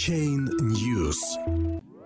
Chain News.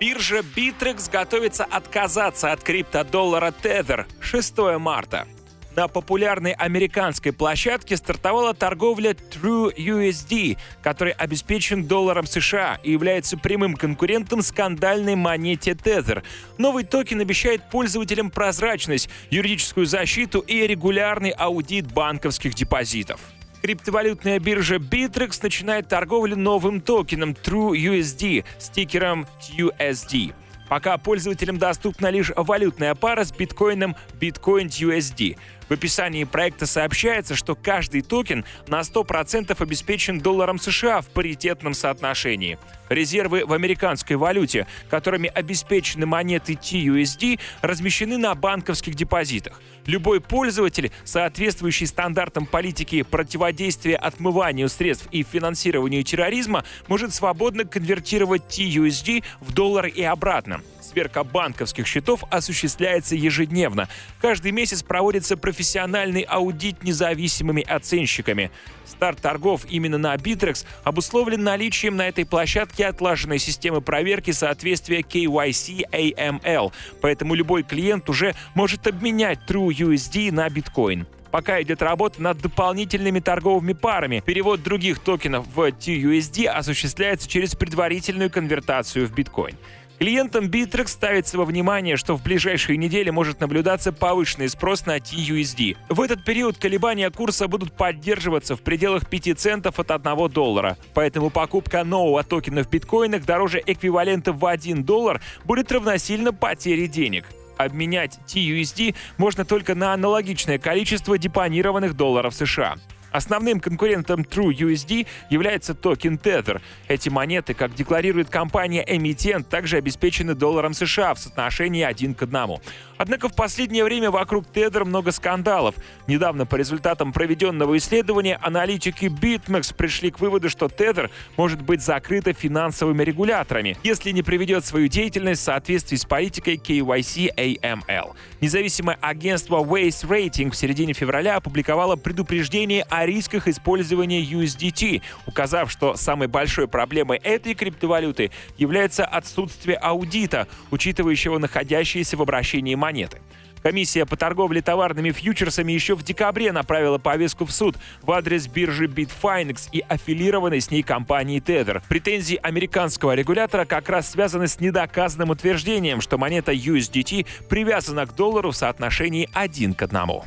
Биржа Bittrex готовится отказаться от криптодоллара Tether 6 марта. На популярной американской площадке стартовала торговля True USD, который обеспечен долларом США и является прямым конкурентом скандальной монете Tether. Новый токен обещает пользователям прозрачность, юридическую защиту и регулярный аудит банковских депозитов. Криптовалютная биржа Bittrex начинает торговлю новым токеном TrueUSD с тикером TUSD. Пока пользователям доступна лишь валютная пара с биткоином Bitcoin USD. В описании проекта сообщается, что каждый токен на 100% обеспечен долларом США в паритетном соотношении. Резервы в американской валюте, которыми обеспечены монеты TUSD, размещены на банковских депозитах. Любой пользователь, соответствующий стандартам политики противодействия отмыванию средств и финансированию терроризма, может свободно конвертировать TUSD в доллары и обратно. Сверка банковских счетов осуществляется ежедневно. Каждый месяц проводится профессиональный аудит независимыми оценщиками. Старт торгов именно на Bittrex обусловлен наличием на этой площадке отлаженной системы проверки соответствия KYC AML, поэтому любой клиент уже может обменять TrueUSD на биткоин пока идет работа над дополнительными торговыми парами. Перевод других токенов в TUSD осуществляется через предварительную конвертацию в биткоин. Клиентам Bittrex ставится во внимание, что в ближайшие недели может наблюдаться повышенный спрос на TUSD. В этот период колебания курса будут поддерживаться в пределах 5 центов от 1 доллара. Поэтому покупка нового токена в биткоинах дороже эквивалента в 1 доллар будет равносильно потере денег. Обменять TUSD можно только на аналогичное количество депонированных долларов США. Основным конкурентом TrueUSD является токен Tether. Эти монеты, как декларирует компания-эмитент, также обеспечены долларом США в соотношении один к одному. Однако в последнее время вокруг Tether много скандалов. Недавно по результатам проведенного исследования аналитики BitMEX пришли к выводу, что Tether может быть закрыта финансовыми регуляторами, если не приведет свою деятельность в соответствии с политикой KYC-AML. Независимое агентство Waste Rating в середине февраля опубликовало предупреждение рисках использования USDT, указав, что самой большой проблемой этой криптовалюты является отсутствие аудита, учитывающего находящиеся в обращении монеты. Комиссия по торговле товарными фьючерсами еще в декабре направила повестку в суд в адрес биржи Bitfinex и аффилированной с ней компании Tether. Претензии американского регулятора как раз связаны с недоказанным утверждением, что монета USDT привязана к доллару в соотношении один к одному.